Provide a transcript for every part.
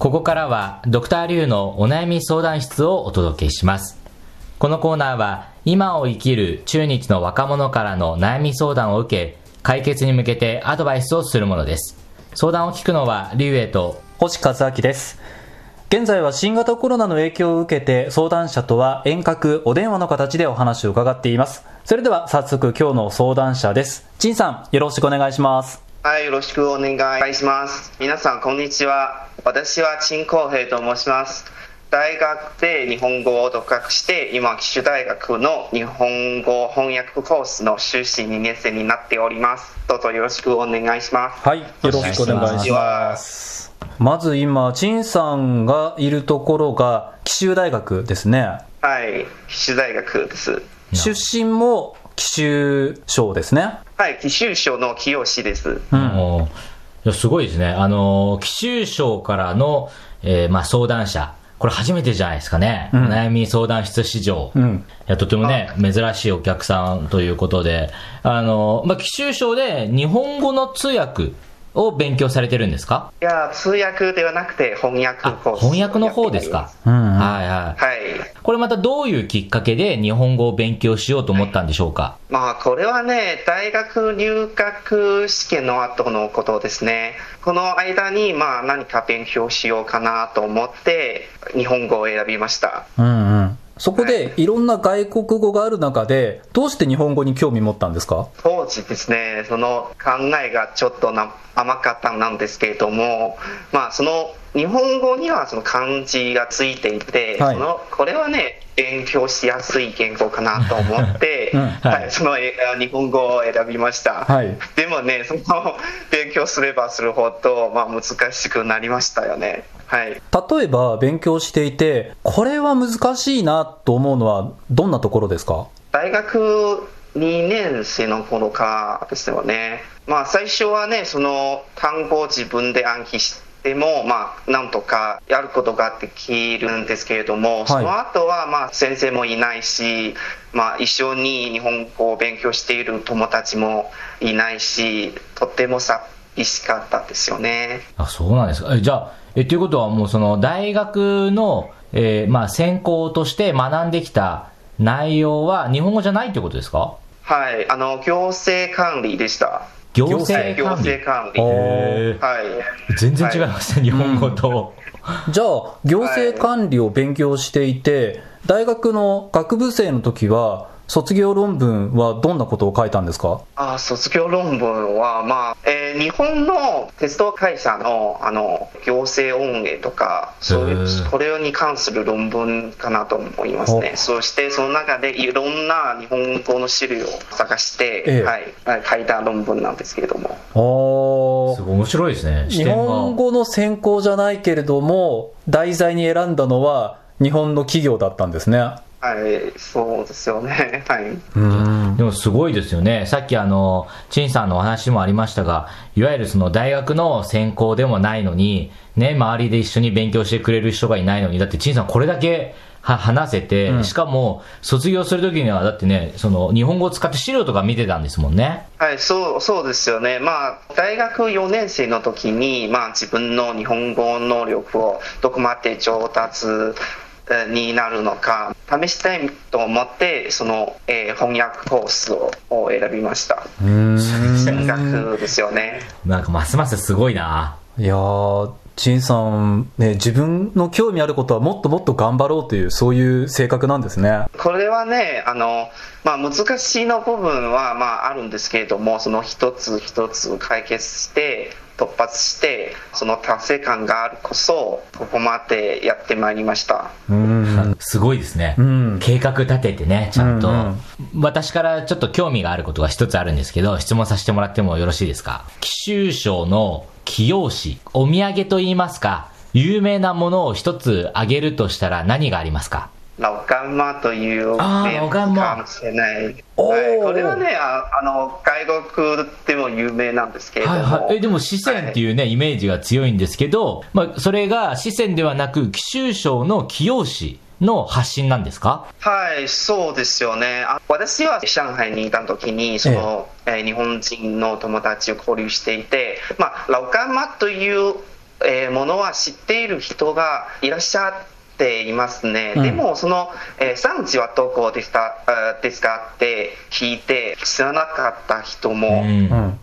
ここからはドクターリュウのお悩み相談室をお届けします。このコーナーは今を生きる中日の若者からの悩み相談を受け、解決に向けてアドバイスをするものです。相談を聞くのはリュウエと星和明です。現在は新型コロナの影響を受けて相談者とは遠隔お電話の形でお話を伺っています。それでは早速今日の相談者です。陳さん、よろしくお願いします。はい、よろしくお願いします。皆さん、こんにちは。私は陳光平と申します。大学で日本語を独学して、今、岸州大学の日本語翻訳コースの修士2年生になっております。どうぞよろしくお願いします。はい、よろしくお願いします。まず今、陳さんがいるところが紀州大学ですね。はい、岸州大学です。出身も紀州省ですね。はい、紀州省の清志です。うん。おーいやすごいですね。あのー、紀州省からの、えーまあ、相談者。これ初めてじゃないですかね。うんお悩み相談室史上。うん。いや、とてもね、珍しいお客さんということで、あの、まあ、紀州省で日本語の通訳を勉強されてるんですか？いや、通訳ではなくて翻訳あコース。翻訳の方ですか？うんうんはいはい。はい。これまたどういうきっかけで日本語を勉強しようと思ったんでしょうか？まあ、これはね、大学入学試験の後のことですね。この間に、まあ、何か勉強しようかなと思って、日本語を選びました。うんうん。そこでい。ろんな外国語がある中で、どうして日本語に興味持ったんですか？当時ですね、その考えがちょっとな甘かったなんですけれども、まあ、その日本語にはその漢字がついていて、はい。そのこれはね、勉強しやすい言語かなと思って、うん。はい。はい、そのえ日本語を選びました。はい。でもね、その勉強すればするほど、まあ、難しくなりましたよね。はい。例えば勉強していて、これは難しいなと思うのはどんなところですか？大学2年生の頃からですよね。まあ、最初はね、その単語を自分で暗記しても、まあ、なんとかやることができるんですけれども、その後は、まあ、先生もいないし、まあ、一緒に日本語を勉強している友達もいないし、とっても寂しかったですよね。あ、そうなんですか。えじゃあ、え、ということはもうその大学の、えーまあ専攻として学んできた内容は日本語じゃないってことですか？はい、あの、行政管理でした。行行政管理政管理。はい。全然違いますね、日本語と。じゃあ、行政管理を勉強していて、大学の学部生の時は、卒業論文はどんなことを書いたんですか？あ卒業論文は、まあえー日本の鉄道会社のあの行政運営とかそういへうー。これに関する論文かなと思いますね。おそしてその中でいろんな日本語の資料を探して、ええ。はい。はい、書いた論文なんですけれども。おすごい面白いですね、視日。本語の専攻じゃないけれども、題材に選んだのは日本の企業だったんですね。はいそうですよね。はい。うん。でもすごいですよね。さっきあの、陳さんのお話もありましたが、いわゆるその大学の専攻でもないのに、ね、周りで一緒に勉強してくれる人がいないのに、だって陳さんこれだけは話せて、うん。しかも卒業するときにはだってね、その日本語を使って資料とか見てたんですもんね。はい、そうそうですよね、まあ、大学4年生の時に、まあ、自分の日本語能力をどこまで上達えーになるのか試したいと思ってその、えー翻訳コースをを選びましたうん進学ですよねなんかますますすごいな。いやー、陳さん、ね、自分の興味あることはもっともっと頑張ろうという、そういう性格なんですね。これはねあの、まあ、難しいの部分は、まあ、あるんですけれどもその一つ一つ解決して突発してその達成感があるこそここまでやってまいりました。うん。すごいですね。うん。計画立ててね、ちゃんと、うん私からちょっと興味があることが一つあるんですけど、質問させてもらってもよろしいですか？紀州省の紀陽市、お土産といいますか、有名なものを一つあげるとしたら何がありますか？ラオカンマ。という麺かもしれない、はい、これはねああの外国でも有名なんですけれども、はいはい。え、でも四川っていうね、イメージが強いんですけど、まあ、それが四川ではなく、紀州省の紀陽市の発信なんですか？はい、そうですよね。あ私は上海にいた時に、その、えー日本人の友達を交流していて、まあ、ラオカンマというえーものは知っている人がいらっしゃっていますね、うん。でもその、えー産地はどこですかあですか？って聞いて知らなかった人も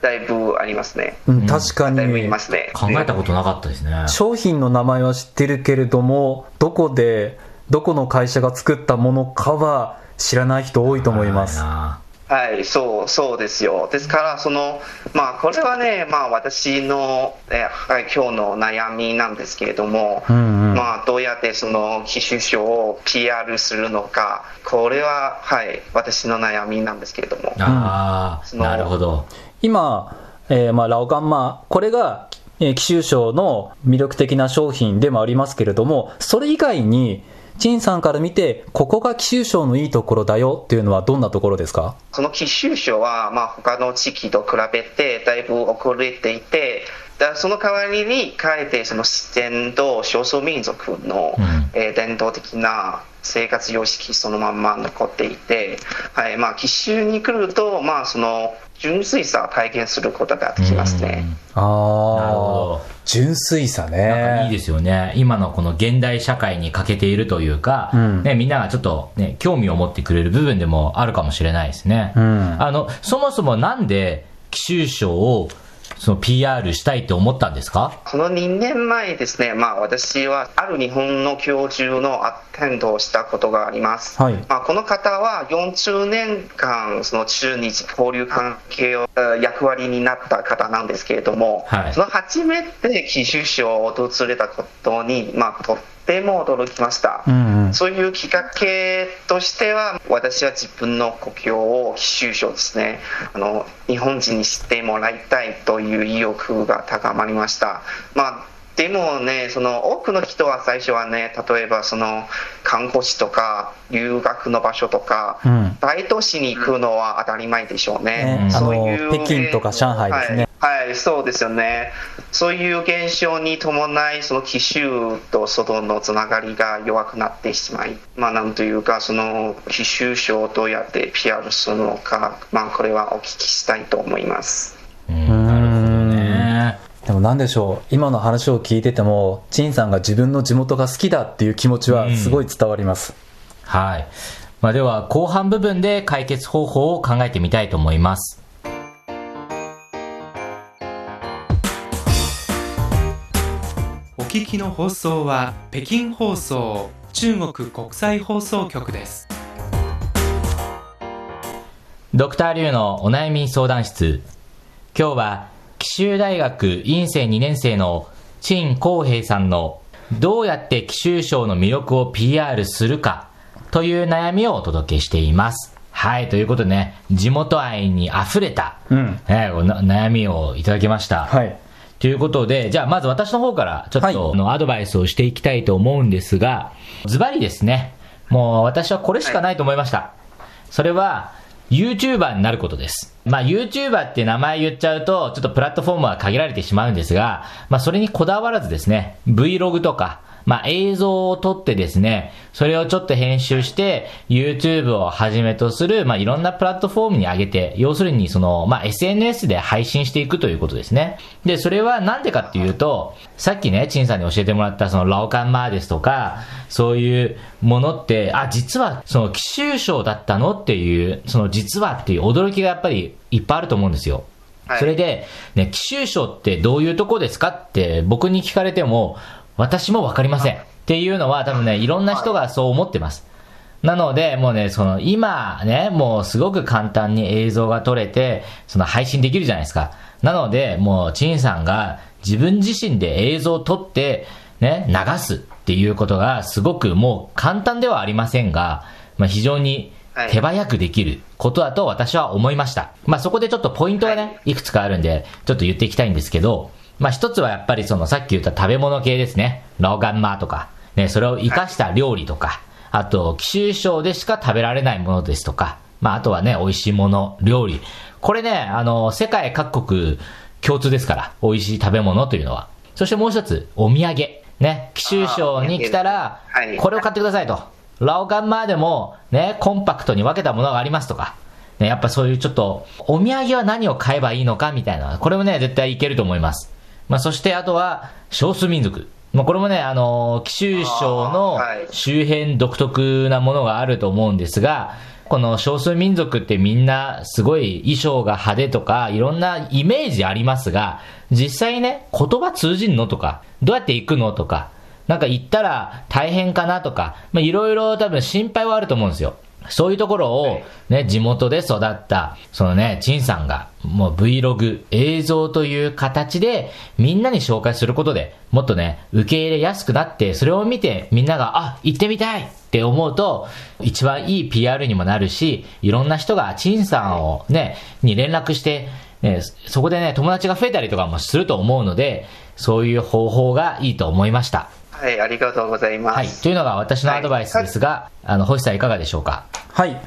だいぶありますね、うん。確かだいぶいにますね。考えたことなかったですね。商品の名前は知ってるけれどもどこでどこの会社が作ったものかは知らない人多いと思います。なはい、そう、そうですよ。ですから、その、まあ、これはね、まあ、私の、えはい、今日の悩みなんですけれども、うんうんまあ、どうやってその機種賞を PR するのか、これは、はい、私の悩みなんですけれども。ああ、なるほど。今、えーまあ、ラオガンマこれが、えー、紀州賞の魅力的な商品でもありますけれどもそれ以外に陳さんから見てここが紀州賞のいいところだよっていうのはどんなところですか？その機種賞は、まあ、他の地域と比べてだいぶ遅れていて、だその代わりに、かえてその自然と少数民族の、うん。えー伝統的な生活様式そのまんま残っていて、はいまあ、奇襲に来ると、まあ、その純粋さを体現することができますね。あなるほあど。純粋さねいいですよね。今のこの現代社会に欠けているというか、うんね、みんながちょっとね、興味を持ってくれる部分でもあるかもしれないですね。うんあの、そもそもなんで、奇襲賞を、その PR したいって思ったんですか？その2年前ですね、まあ、私はある日本の教授のアテンドをしたことがあります。はい。まあ、この方は40年間、その中日交流関係をえー役割になった方なんですけれども、はい。その初めて奇襲賞を訪れたことに、まあ、とっても驚きました。うんうんそういうきっかけとしては、私は自分の故郷を奇襲賞ですねあの、日本人に知ってもらいたいという意欲が高まりました。まあでもね、その多くの人は最初はね、例えばその看護師とか留学の場所とか、うん大都市に行くのは当たり前でしょうね。ねそういうあの北京とか上海ですねはい、はいそうですよね。そういう現象に伴い、その奇襲と外のつながりが弱くなってしまい、まあなんというか、その奇襲賞をどうやって PR するのか、まあこれはお聞きしたいと思います。うん、なるほどね。でもなんでしょう今の話を聞いてても陳さんが自分の地元が好きだっていう気持ちはすごい伝わります、はい。まあ、では、後半部分で解決方法を考えてみたいと思います。聞きの放送は北京放送中国国際放送局です。ドクターリュウのお悩み相談室。今日は、紀州大学院生2年生の陳光平さんのどうやって紀州賞の魅力を PR するかという悩みをお届けしています。はい、ということでね、地元愛に溢れた、うんねおな悩みをいただきました。はいということで、じゃあまず私の方からちょっはいとあのアドバイスをしていきたいと思うんですが、ズバリですね、もう私はこれしかないと思いました。それは、YouTuber になることです。まあ YouTuber って名前言っちゃうと、ちょっとプラットフォームは限られてしまうんですが、まあそれにこだわらずですね、Vlog とか、まあ映像を撮ってですね、それをちょっと編集して、YouTube をはじめとする、まあいろんなプラットフォームに上げて、要するにその、まあ SNS で配信していくということですね。で、それはなんでかっていうと、さっきね、陳さんに教えてもらったそのラオカンマーですとか、そういうものって、あ、実はその奇襲賞だったのっていう、その実はっていう驚きがやっぱりいっぱいあると思うんですよ。はいそれで、ね、奇襲賞ってどういうとこですかって僕に聞かれても、私もわかりません。っていうのは多分ね、いろんな人がそう思ってます。なので、もうね、その、今ね、もうすごく簡単に映像が撮れて、その配信できるじゃないですか。なので、もう、チンさんが自分自身で映像を撮って、ね、流すっていうことがすごくもう簡単ではありませんが、まあ、非常にはい手早くできることだと私は思いました。まあ、そこでちょっとポイントがね、いくつかあるんで、ちょっと言っていきたいんですけど、まあ、一つはやっぱりそのさっき言った食べ物系ですね。ラオガンマーとか、ね、それを活かした料理とか、あと、紀州省でしか食べられないものですとか、まあ、あとはね、美味しいもの、料理。これね、あの、世界各国共通ですから、美味しい食べ物というのは。そしてもう一つ、お土産。ね、紀州省に来たらこれを買ってくださいと。ラオガンマーでも、ね、コンパクトに分けたものがありますとか。ね、やっぱそういうちょっと、お土産は何を買えばいいのかみたいな、これもね、絶対いけると思います。まあ、そしてあとは少数民族。まあ、これもね、あの、紀州省の周辺独特なものがあると思うんですが、この少数民族ってみんなすごい衣装が派手とかいろんなイメージありますが、実際ね、言葉通じんのとか、どうやって行くのとか、なんか行ったら大変かなとか、まあ、いろいろ多分心配はあると思うんですよ。そういうところを、ね、地元で育った、そのね、陳さんが、もう Vlog、映像という形で、みんなに紹介することで、もっとね、受け入れやすくなって、それを見て、みんなが、あ、行ってみたいって思うと、一番いい PR にもなるし、いろんな人が陳さんをね、に連絡して、ね、そこでね、友達が増えたりとかもすると思うので、そういう方法がいいと思いました。はい、ありがとうございます。はい。というのが私のアドバイスですが、あの、星さんいかがでしょうか？はい。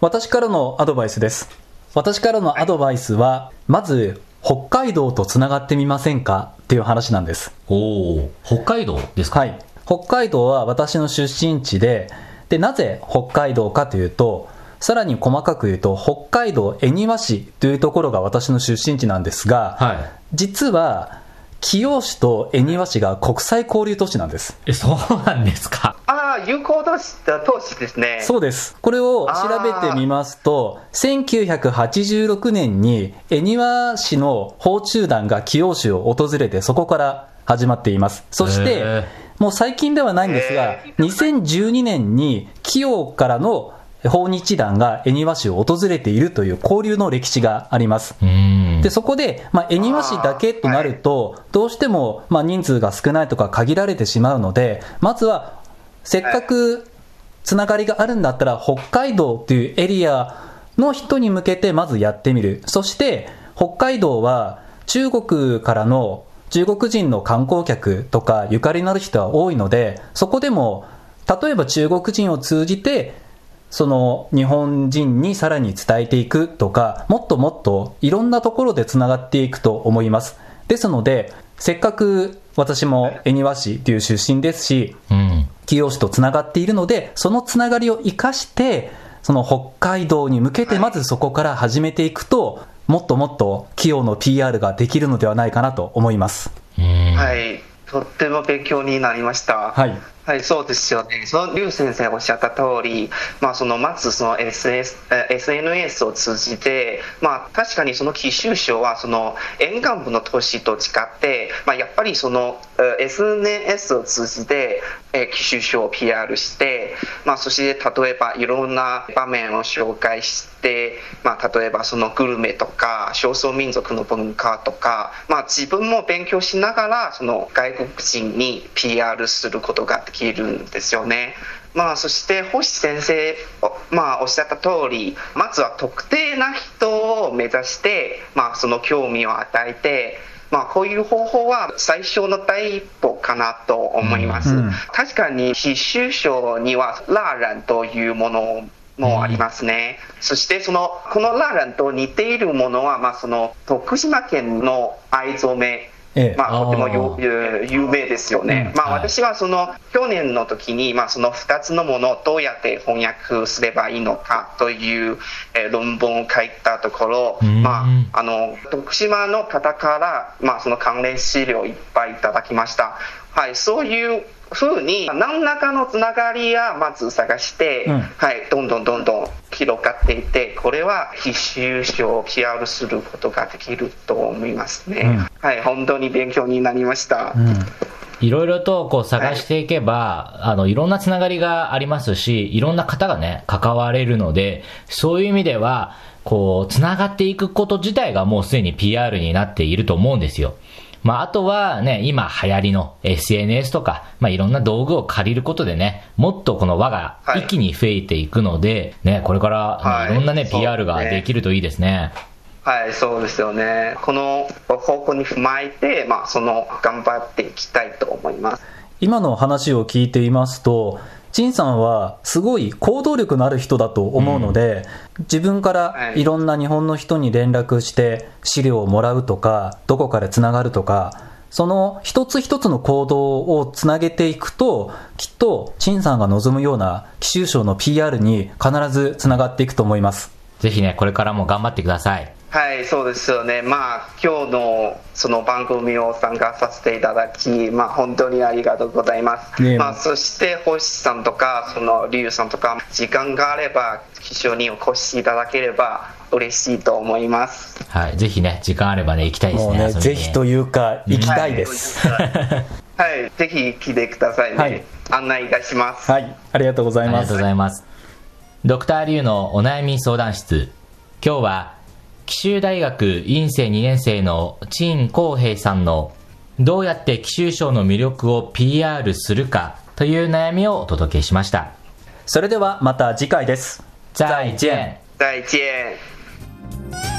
私からのアドバイスです。私からのアドバイスは、まず、北海道とつながってみませんか？っていう話なんです。おお北海道ですか？はい。北海道は私の出身地で、で、なぜ北海道かというと、さらに細かく言うと、北海道恵庭市というところが私の出身地なんですが、はい。実は、清市と恵庭市が国際交流都市なんです。え、そうなんですか？ああ、有効都市都市ですね。そうです。これを調べてみますと、1986年に恵庭市の訪中団が清市を訪れて、そこから始まっています。そしへてー、もう最近ではないんですがへ、2012年に清からの訪日団が恵庭市を訪れているという交流の歴史があります。で、そこで、まあ、恵庭市だけとなると、どうしても、まあ、人数が少ないとか限られてしまうので、まずは、せっかくつながりがあるんだったら、北海道というエリアの人に向けてまずやってみる。そして、北海道は中国からの中国人の観光客とかゆかりのある人は多いので、そこでも、例えば中国人を通じて、その日本人にさらに伝えていくとか、もっともっといろんなところでつながっていくと思います。ですので、せっかく私も恵庭市という出身ですし、うん。清市とつながっているので、そのつながりを生かして、その北海道に向けてまずそこから始めていくと、もっともっと清の PR ができるのではないかなと思います。はい、とっても勉強になりました。はい。はい、そうですよね。その劉先生がおっしゃった通り、まあそのまずその SNS, SNS を通じて、まあ確かにその紀州省はその沿岸部の都市と違って、まあやっぱりその SNS を通じてえ紀州省を PR して、まあそして例えばいろんな場面を紹介して、まあ例えばそのグルメとか少数民族の文化とか、まあ自分も勉強しながらその外国人に PR することができるんですよね。まあそして星先生、おまあおっしゃった通り、まずは特定な人を目指して、まあその興味を与えて、まあこういう方法は最初の第一歩かなと思います。うんうん確かに紀州省にはラーランというものもありますね。そしてそのこのラーランと似ているものは、まあ、その徳島県の藍染めええ。まあ、とても有有名ですよね。まあ、私はその去年の時に、まあ、その2つのものをどうやって翻訳すればいいのかという、えー論文を書いたところ、うん。まあ、あの徳島の方から、まあ、その関連資料をいっぱいいただきました。はい、そういうふうに何らかのつながりはまず探して、うん。はい、どんどんどんどん広がっていってこれは必修書を PR することができると思いますね、うん。はい本当に勉強になりました、うん。いろいろとこう探していけば、あの、いろんなつながりがありますし、いろんな方がね、関われるので、そういう意味では、こう、つながっていくこと自体がもうすでに PR になっていると思うんですよ。まあ、あとはね、今流行りの SNS とか、まあ、いろんな道具を借りることでね、もっとこの輪がはい。一気に増えていくので、ね、これから、はい。いろんなね、そうですね。PR ができるといいですね。はいそうですよね。この方向に踏まえて、まあ、その頑張っていきたいと思います。今の話を聞いていますと、陳さんはすごい行動力のある人だと思うので、自分からはいいろんな日本の人に連絡して資料をもらうとか、どこかでつながるとか、その一つ一つの行動をつなげていくと、きっと陳さんが望むような奇襲賞の PR に必ずつながっていくと思います。ぜひね、これからも頑張ってください。はい、そうですよね。まあ、今日のその番組を参加させていただき、まあ、本当にありがとうございます。ねえまあ、そして、星さんとか、その、リュウさんとか、時間があれば、一緒にお越しいただければ嬉しいと思います。はい。ぜひね、時間あればね、行きたいですね。もうね、ぜひというか、行きたいです。はい、ぜひ来てくださいね。はい案内いたします。はい、ありがとうございますありがとうご。ざいます。ドクターリュウのお悩み相談室。今日は、紀州大学院生2年生の陳光平さんの、どうやって紀州省の魅力を PR するかという悩みをお届けしました。それではまた次回です。再见。再见。